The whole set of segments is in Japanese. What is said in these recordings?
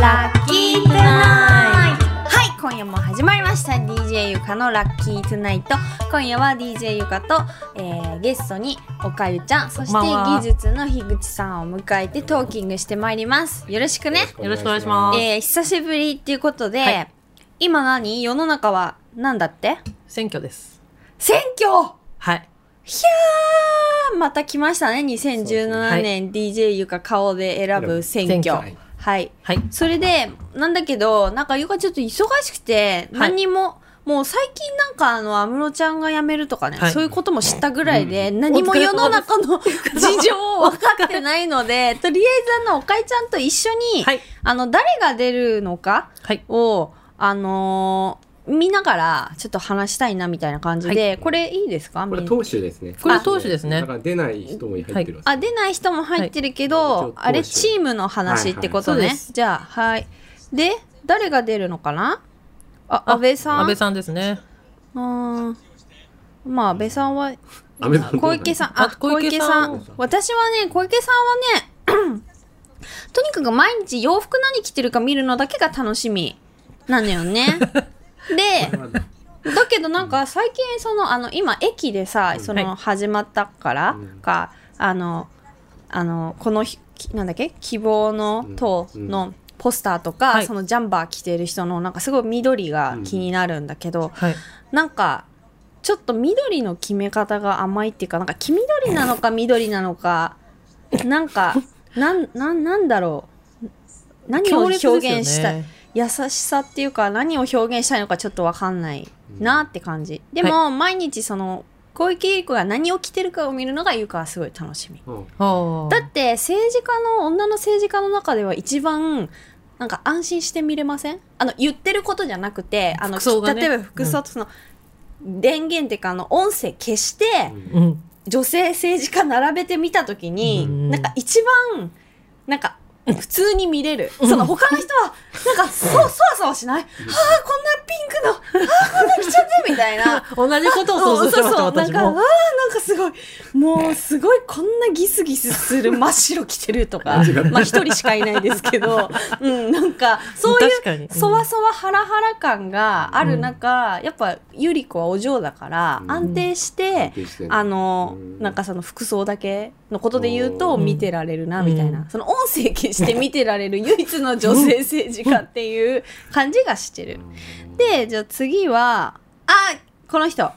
ラッキートゥナイト。はい今夜も始まりました。DJ ゆかのラッキートゥナイト。今夜は DJ ゆかと、えー、ゲストにおかゆちゃんそして技術の樋口さんを迎えてトーキングしてまいります。よろしくね。よろしくお願いします。えー、久しぶりっていうことで、はい。今何世の中はなんだって？選挙です。選挙！はい。ひゃーまた来ましたね。2017年 DJ ゆか顔で選ぶ選挙。選はい、挙はい。それでなんだけどなんかゆかちょっと忙しくてはい何にも、もう最近なんかあの安室ちゃんが辞めるとかね、はいそういうことも知ったぐらいで、何も世の中の事情を分かってないのでとりあえずあのおかえちゃんと一緒に、はい。あの誰が出るのかはい。をあのー見ながらちょっと話したいなみたいな感じで、これいいですか？これ投手ですね。これ投手ですね。だから出ない人も入ってる。あ出ない人も入ってるけど、はい。あれチームの話ってことね、はいはい。じゃあはい。で誰が出るのかな？あ安倍さん？安倍さんですね。うー。んまあ安倍さんは安倍さん小池さん。ああ小小池さん。池さん。私はね小池さんはね とにかく毎日洋服何着てるか見るのだけが楽しみなのよね でだけどなんか最近そのあの今駅でさそのはい始まったからうんかあのあのこのひきなんだっけ希望の党のポスターとか、はい。そのジャンバー着てる人のなんかすごい緑が気になるんだけど、はい。なんかちょっと緑の決め方が甘いっていうかなんか黄緑なのか緑なのかなんかなんなんなんだろう。何を表現したい、優しさっていうか何を表現したいのかちょっとわかんないなって感じ、でも、毎日その小池百合子が何を着てるかを見るのがゆかはすごい楽しみ。うん。はだって政治家の女の政治家の中では一番なんか安心して見れません？あの言ってることじゃなくてあの、ね。例えば服装とその、電源っていうかあの音声消して、うん。女性政治家並べてみた時に、うん。なんか一番なんか普通に見れる、うん。その他の人はなんかそうそわそわしない、はあこんなピンクのはあこんな着ちゃってみたいな。同じことを想像してました、私そうそう。なんかあーも。なんかすごい。もうすごいこんなギスギスする真っ白着てるとか まあ一人しかいないですけど、うん、なんかそういうそわそわハラハラ感がある中、やっぱゆり子はお嬢だから、うん。安定して安、定して。んのあの、うん。なんかその服装だけのことで言うとうん。見てられるなみたいな、うん。その音声消して見てられる唯一の女性政治家っていう感じがしてる。でじゃあ次はあこの人。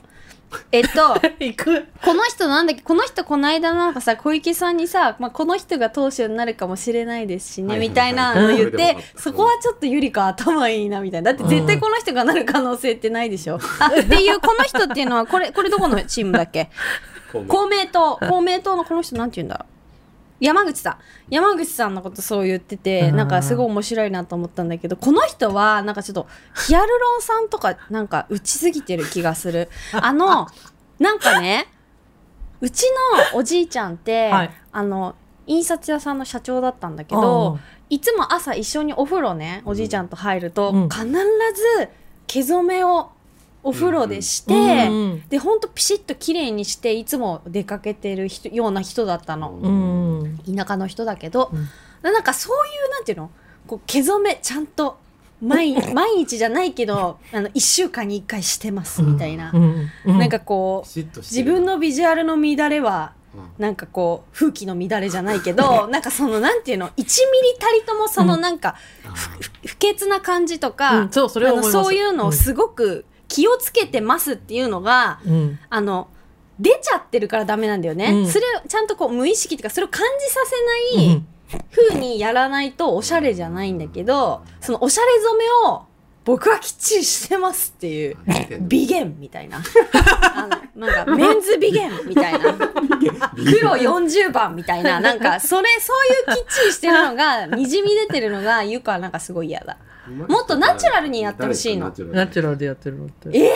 えっと 行く。この人なんだっけ？この人この間なんかさ小池さんにさ、まあ、この人が党首になるかもしれないですしね、みたいなの言って うんそこはちょっとゆりか頭いいなみたいな。だって絶対この人がなる可能性ってないでしょ、あっていうこの人っていうのはこれこれどこのチームだっけ？公明党 公明党のこの人なんて言うんだ？ろう山口さん。山口さんのことそう言っててうん。なんかすごい面白いなと思ったんだけどこの人はなんかちょっとヒアルロン酸とかなんか打ちすぎてる気がする。あのなんかねうちのおじいちゃんって、はい。あの印刷屋さんの社長だったんだけどいつも朝一緒にお風呂ねおじいちゃんと入ると、うん。必ず毛染めをお風呂でして、うんうんでほんとピシッと綺麗にしていつも出かけてる人ような人だったの、うん。田舎の人だけど、うん。でなんかそういうなんていうのこう毛染めちゃんと毎 毎日じゃないけどあの1週間に1回してますみたいな、うんうん。なんかこう自分のビジュアルの乱れはうん。なんかこう風紀の乱れじゃないけど なんかそのなんていうの1ミリたりともそのなんか、不潔な感じとか、うん。そうそれはあの思います。そういうのをすごく気をつけてますっていうのが、うん。あの出ちゃってるからダメなんだよね、うん。それをちゃんとこう無意識っていうかそれを感じさせないうん。風にやらないとおしゃれじゃないんだけどそのおしゃれ染めを僕はきっちりしてますっていう美颜みたいな。あのなんかメンズ美颜みたいな黒40番みたいななんかそれそういうきっちりしてるのが にじみ出てるのがゆかはなんかすごい嫌だ。もっとナチュラルにやってほしいの。ナチュラルナチュラルでやってるのって。え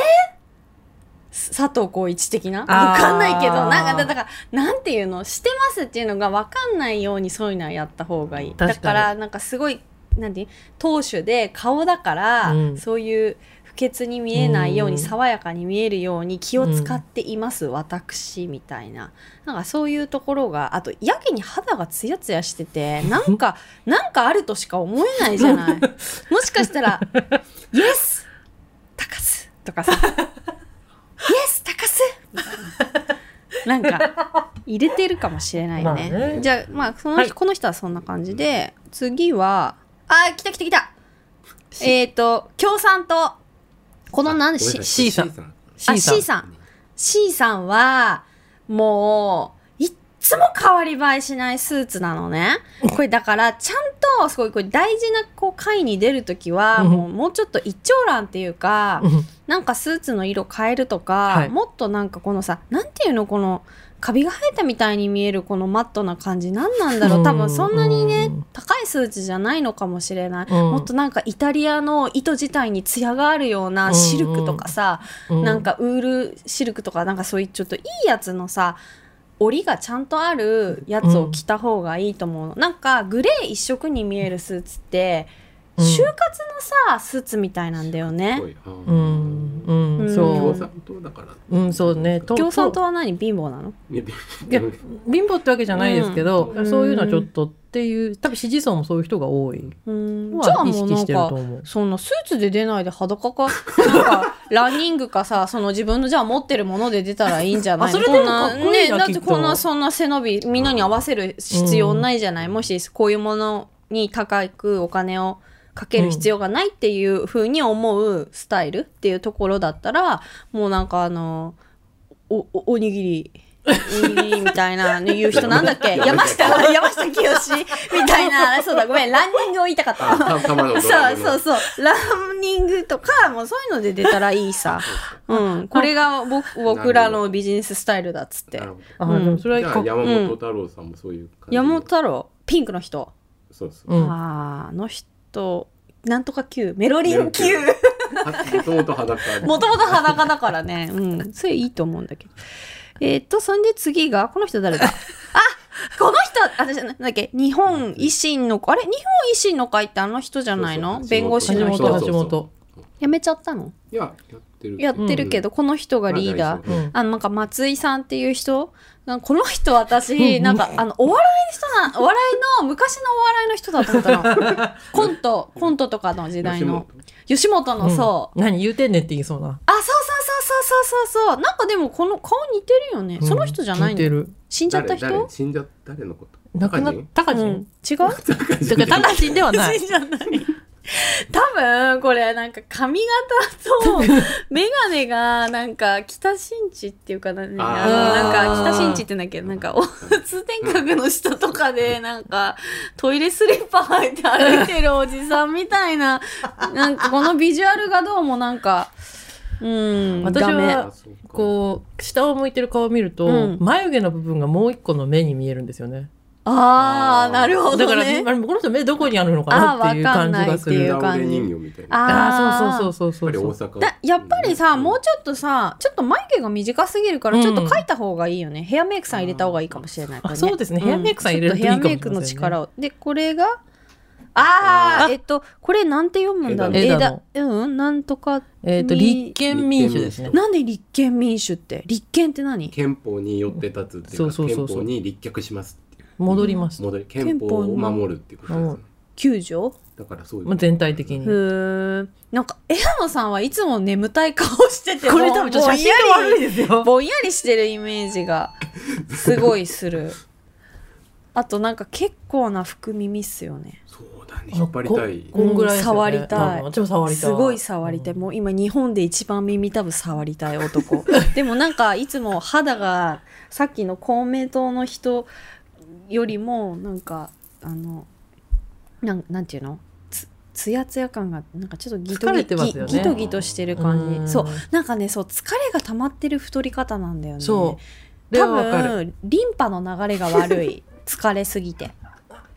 佐藤浩一的な？わかんないけど。なんかだだからなんていうの？してますっていうのがわかんないようにそういうのはやった方がいい。だからなんかすごいなんていう？党首で顔だから、うん。そういう潔に見えないようにうん。爽やかに見えるように気を使っています、私みたいな。なんかそういうところがあとやけに肌がツヤツヤしてて なんかなんかあるとしか思えないじゃない。もしかしたら「イエス高須」とかさ「イエス高須」みたいな。なんか入れてるかもしれないよね,、まあね。じゃあまあその、はい。この人はそんな感じで次はあー来た来た来た。えっ、と共産党この何し C さん。ん。あ C さん。C さん。はもういっつも変わり映えしないスーツなのね。これだからちゃんとすごいこれ大事なこう会に出る時はうん。もうもうちょっと一長乱っていうかうん。なんかスーツの色変えるとか、はい。もっとなんかこのさなんていうのこのカビが生えたみたいに見えるこのマットな感じ何なんだろう。多分そんなにねうん。高いスーツじゃないのかもしれない、うん。もっとなんかイタリアの糸自体に艶があるようなシルクとかさ、うなんかウールシルクとかなんかそういうちょっといいやつのさ折りがちゃんとあるやつを着た方がいいと思うの、なんかグレー一色に見えるスーツってうん。就活のさスーツみたいなんだよね、うんうん。うん。そう共産党だから。うんそうね。と共産党とは何？貧乏なの？いや貧乏ってわけじゃないですけど、うん。そういうのはちょっとっていう多分支持層もそういう人が多い。うん。てるもうなんかと思う。そんなスーツで出ないで裸か なんかランニングかさその自分のじゃあ持ってるもので出たらいいんじゃない？のあそれでもいいなねだってこんなそんな背伸びみんなに合わせる必要ないじゃない、もしこういうものに高くお金をかける必要がないっていうふうに思うスタイルっていうところだったらもうなんかあのおおおにぎり。おにぎりみたいな言う人なんだっけ？山下山下清みたいな。そうだごめん。ランニングを言いたかった。そうそうそう。ランニングとかもうそういうので出たらいいさ、うん、これが僕僕らのビジネススタイルだっつって。それは山本太郎さんもそういう感じの。山本太郎？ピンクの人、そうそう。あの人なんとか Q メロリン Q もともと裸で。もともと裸だからね。うん。それいいと思うんだけど。えーっとそんで次がこの人誰だ？あこの人私なんだっけ？日本維新のあれ？日本維新の会ってあの人じゃないの？そうそう。弁護士の橋人本。橋本。辞めちゃったの？いや、やってる。やってるけど、この人がリーダー、まだうん。あのなんか松井さんっていう人この人私なんかあのお笑いの人なお笑いの昔のお笑いの人だと思ったの。コントコントとかの時代の。吉本。のそう、うん。何言うてんねんって言いそうな。あそうそうそうそうそうそうそう。なんかでもこの顔似てるよね、その人じゃないの？似てる。死んじゃった人？死んじゃ誰のこと？亡くな高人違う？だから高人ではない。死んじゃない 多分これなんか髪型と眼鏡がなんか北新地っていうかな,、ね、あのあーなんか北新地って言うんだっけどなんかお通天閣の人とかでなんかトイレスリッパ履いて歩いてるおじさんみたいな なんかこのビジュアルがどうもなんかうん私はこう下を向いてる顔を見ると、うん。眉毛の部分がもう一個の目に見えるんですよねああなるほどだから、ねあれこの人目どこにあるのかなっていう感じがするあーわかんないっていう感じ。似顔絵人形みたいな。あああそうそうそうやっそう。そうぱり大阪だやっぱりさもうちょっとさちょっと眉毛が短すぎるからうん。ちょっと描いた方がいいよね、ヘアメイクさん入れた方がいいかもしれないこれあそうですね。ヘアメイクさん入れるといいかもしれませんねヘアメイクの力を。でこれがあああえっとこれなんて読むんだろう。枝うんなんとかえっ、とみ立憲民主ですね。なんで立憲民主って？立憲って何？憲法によって立つっていそううかそうそうそう憲法に立脚します戻ります、戻り憲法を守るっていうことですね。九条だからそういう。まあ、全体的に。へー。なんか枝野さんはいつも眠たい顔しててこれ多分ちょっと写真が悪いですよ。ぼんやりしてるイメージが すごいする。あとなんか結構な福耳っすよね。そうだね。引っ張りたい。こんぐらいね。触りたい。触りたい。すごい触りたい、もう今日本で一番耳たぶ触りたい男。でもなんかいつも肌がさっきの公明党の人よりもなんかあのなんなんていうの？つつやつや感がなんかちょっとギトギトギトしてる感うん。じそう。なんかねそう疲れが溜まってる太り方なんだよね。そう。で多分リンパの流れが悪い。疲れすぎて。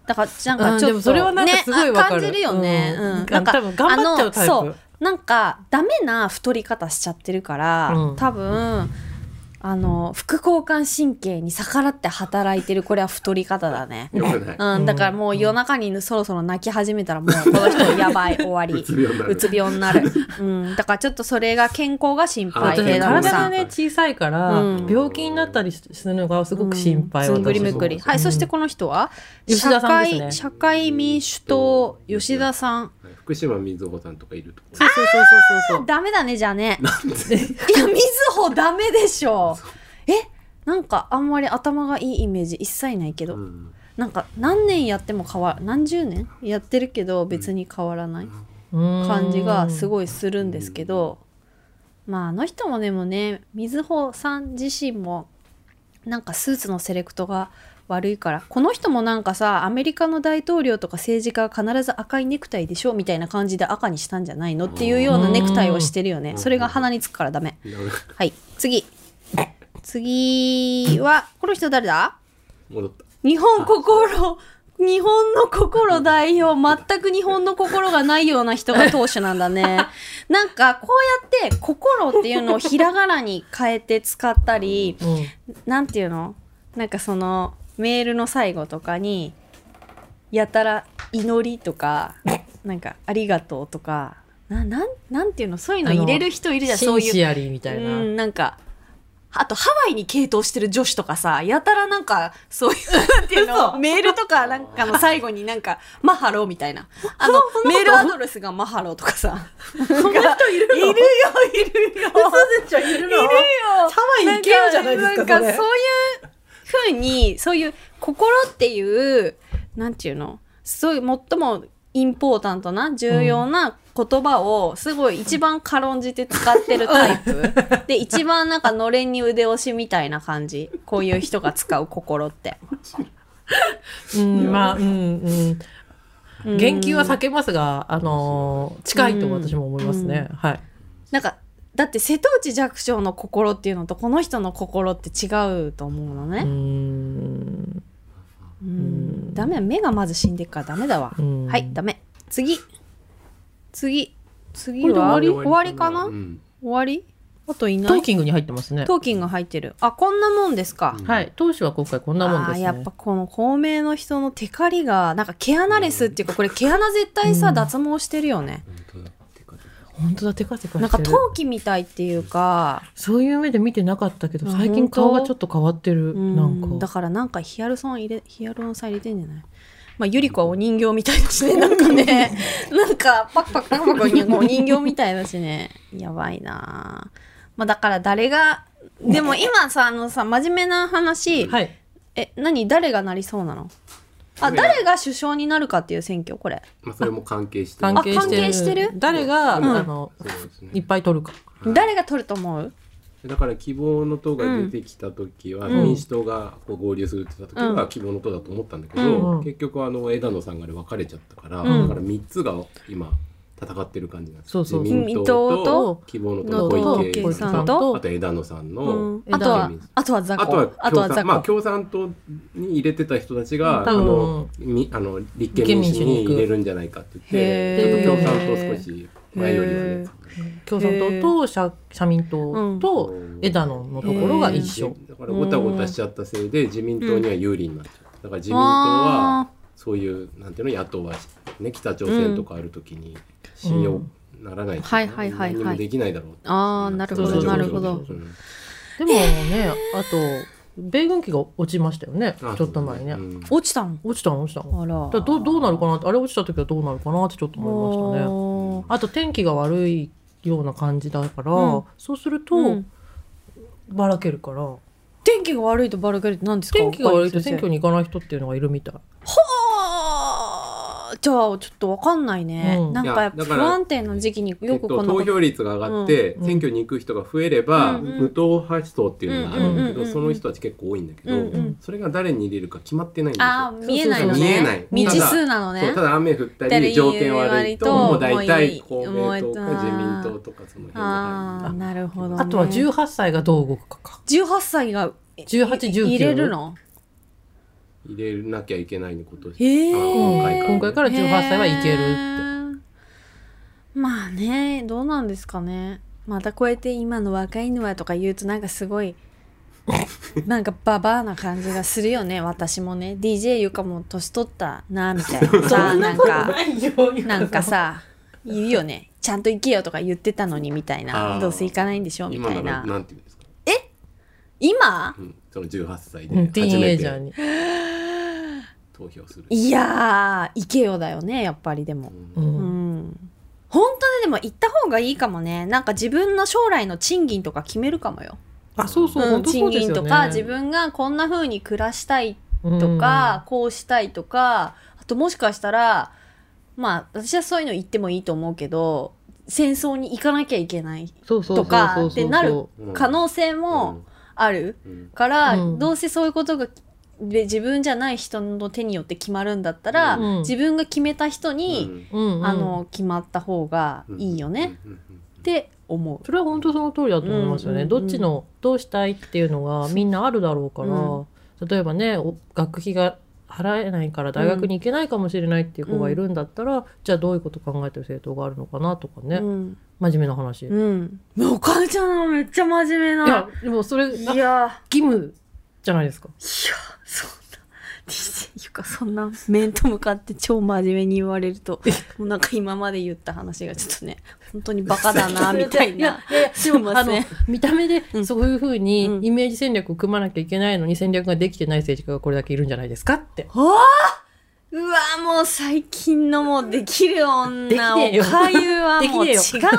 だからなんかちょっと、それはなんかすごいわかる。ねあ感じるよね、うん。うん、なんか多分頑張っちゃうタイプ。あのそう。なんかダメな太り方しちゃってるから、うん。多分あの副交感神経に逆らって働いてるこれは太り方だね。よくない。うん、だからもう夜中にそろそろ泣き始めたらもうこの人やばい 終わり。うつ病になる。うつ病になる、うん、だからちょっとそれが健康が心あ配。私はい枝野さん体がね小さいから、うん。病気になったりするのがすごく心配、うん。ずんぐり私むっくり。はいそしてこの人は？吉田さんですね。社会社会民主党吉田さん。はい福島みずほさんとかいるとこ。そうそうそうそうそう。ダメだねじゃあね。いやみずほダメでしょ。え？なんかあんまり頭がいいイメージ一切ないけど、うん。なんか何年やっても変わ何十年？やってるけど別に変わらない感感じがすいごいするんですけど、まああの人もでもねみずほさん自身もなんかスーツのセレクトが悪いから。この人もなんかさアメリカの大統領とか政治家は必ず赤いネクタイでしょみたいな感じで赤にしたんじゃないのっていうようなネクタイをしてるよね。うん。それが鼻につくからダメ。はい。次。次はこの人誰だ？戻った。日本心日本の心代表。全く日本の心がないような人が党首なんだね。なんかこうやって心っていうのをひらがなに変えて使ったりうん。なんていうの？なんかそのメールの最後とかにやたら祈りとかなんかありがとうとかななんなんていうの？そういうの入れる人いるじゃんシそうい Sincerely みたいな、うん、なんか、あとハワイに傾倒してる女子とかさ、やたらなんか、そういう、なんていうの、メールとかなんかの最後になんか、 mahalo みたいな。あの、メールアドレスが mahalo とかさ。そんな人いるの？いるよ、いるよ。じゃいるいるよ。ハワイ行けよじゃないですかそれなんかそういうふうに、そういう心っていう、なんていうの、そういう最もインポータントな重要な言葉をすごい一番軽んじて使ってるタイプ。で、一番なんかのれんに腕押しみたいな感じ。こういう人が使う心って。うん、まあ、うん、うん。うん言及は避けますが、あのー近いと私も思いますね。はい。なんか、だって瀬戸内寂聴の心っていうのとこの人の心って違うと思うのうね。ん。うん。ダメだ。目がまず死んでっからダメだわ。うんはい、ダメ。次。次。次は終終わりかな、うん終わり？あといない？トーキングに入ってますね。トーキング入ってる。あ、こんなもんですか。うんはい。当主は今回こんなもんですね。やっぱこの公明の人のテカリが、なんか毛穴レスっていうか、これ毛穴絶対さ、うん脱毛してるよね。本当だってか本当だ、テカテカしてる。なんか陶器みたいっていうか、そういう目で見てなかったけど、あ最近顔がちょっと変わってる。うん。なんか。だからなんかヒアルソン入れ、ヒアルロン酸入れてんじゃない？まあ、ゆり子はお人形みたいだしね、なんかね、なんか、パクパクパクパク お人形みたいだしね、やばいな。ぁまあ、だから誰が、でも今さ、あのさ、真面目な話、はい。え、何？誰がなりそうなの？あ、ね誰が首相になるかっていう選挙これ。まあそれも関係して関係してる。あ関係してる？誰が、うん。あの、そうですねいっぱい取るか。誰が取ると思う？だから希望の党が出てきた時は、うん。民主党がこう合流するって言った時は希望の党だと思ったんだけど、うん。結局あの枝野さんがあれ分かれちゃったから、うん。だから3つが今戦ってる感じなんですそうそう。自民党と希望の党のの小池さんと。あと枝野さんの、うん、枝あとは枝あとは雑魚。あとはあとは雑魚、まあ、共産党に入れてた人たちが、多あの分みあの立憲民主に入れるんじゃないかって言ってちょっと共産党少し前よりはね共産党と社社民党とうん。枝野のところが一緒。だからごたごたしちゃったせいで自民党には有利になっちゃうだから自民党はあそういうなんていうの野党は、ね、北朝鮮とかある時に信用ならないはいはいはいはい。できないだろうあーなるほどなるほど。うん。でもね、あと、米軍機が落ちましたよね、あちょっと前ね。落ちたの落ちたの落ちたの。あら。だからどうどうなるかなって、あれ落ちた時はどうなるかなってちょっと思いましたね。あと天気が悪いような感じだから、うん。そうすると、うん。ばらけるから、天気が悪いとバラけるって何ですか？天気が悪いと選先挙に行かない人っていうのがいるみたい。はあじゃあちょっとわかんないね、うん。なんかやっぱ不安定な時期にえっと、よくこんなこと、投票率が上がって、うん。選挙に行く人が増えれば、うんうん。無党派層っていうのがあるんだけど、その人たち結構多いんだけど、うんうんそれが誰に入れるか決まってないんですよ。ああ見えないのね。見えない。未知数なのね。ただ雨降ったたりり条件悪いともう大体公明党か自民党とかその辺あなるほど、ね、あとは18歳がどう動くかか。18歳が18、19入れるの？入れなきゃいけないこと。へえあ今回から。今回から18歳はいけるって。まあねどうなんですかね。またこうやって今の若いのはとか言うとなんかすごい なんかババアな感じがするよね。私もね。DJ ゆかも年取ったなみたいな。さなんかなんかさいるよね。ちゃんと行けよとか言ってたのにみたいな。どうせ行かないんでしょみ今なたいな。らなんて言うんですか、今？うん、その18歳うん。でティーンエ初めてイジャーに。投票する。いやー行けよだよねやっぱりでも。ううん。ん。本当にでも行った方がいいかもね。なんか自分の将来の賃金とか決めるかもよ、あ、そうそう、うん。賃。金とか自分がこんな風に暮らしたいとか、こうしたいとかあともしかしたらまあ私はそういうの言ってもいいと思うけど戦争に行かなきゃいけないそうそうそうそうとかってなるうん可能性もあるうん。から、うん。どうせそういうことがで自分じゃない人の手によって決まるんだったら、うん。自分が決めた人に、うん。うん。あの決まった方がいいよね、う。ん。うん。って思それは本当その通りだと思いますよね、どっちのどうしたいっていうのがみん。なあるだろうから、う例えばねお学費が払えないから大学に行けないかもしれないっていう子がいるん。だったら、じゃあどういうこと考えてる政党があるのかなとかね、うん、真面目な話、いうん、お母ちゃん。はめっちゃ真面目なやでもそれいがや義務じゃないですか。いやそんな。DJ ゆかそんな面と向かって超真面目に言われるともうなんか今まで言った話がちょっとね本当にバカだなみたいな。いやいや す見た目でうん。そういうふうにうん。イメージ戦略を組まなきゃいけないのに戦略ができてない政治家がこれだけいるんじゃないですかって。わあ？うわもう最近のもうできる女おかゆはもう違う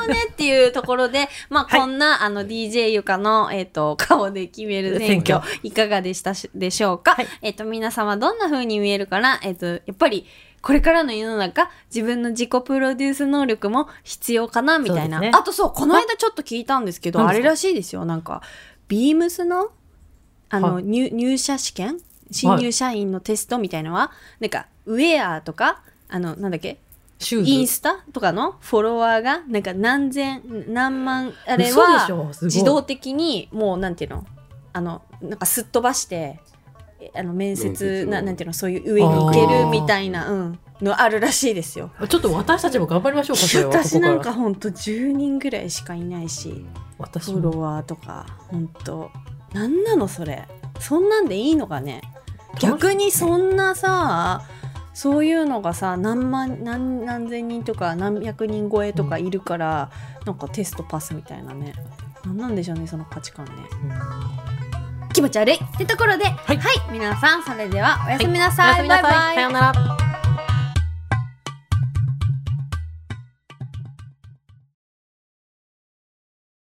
ねっていうところで まあはい。こんな、あの DJ ゆかの、えっと顔で決める選挙。選いかがでしたしでしょうか、はい。えっと皆様どんな風に見えるかな？えっとやっぱりこれからの世の中自分の自己プロデュース能力も必要かなみたいな、あとそうこの間ちょっと聞いたんですけどあれらしいですよ。なんかビームスのあの、はい。入入社試験？新入社員のテストみたいのは、なんかウェアとかあのなんだっけ？シューズ。インスタとかのフォロワーがなんか何千何万あれは自動的にもうなんていうの？あのなんかすっ飛ばしてえあの面接面接のななんていうの？そういう上に行けるみたいな、うん、のあるらしいですよ。ちょっと私たちも頑張りましょうかそれは。こ私なんこかから。ほんと10人ぐらいしかいないし私も。フォロワーとかほんと。なんなのそれ。そんなんでいいのかね？逆にそんなさそういうのがさ何万何何千人とか何百人超えとかいるから、なんかテストパスみたいなね。なんなんでしょうねその価値観ね。うん。気持ち悪いってところで。はい。皆さんそれではおやすみなさい、おやすみなさい。バイバイ。さようなら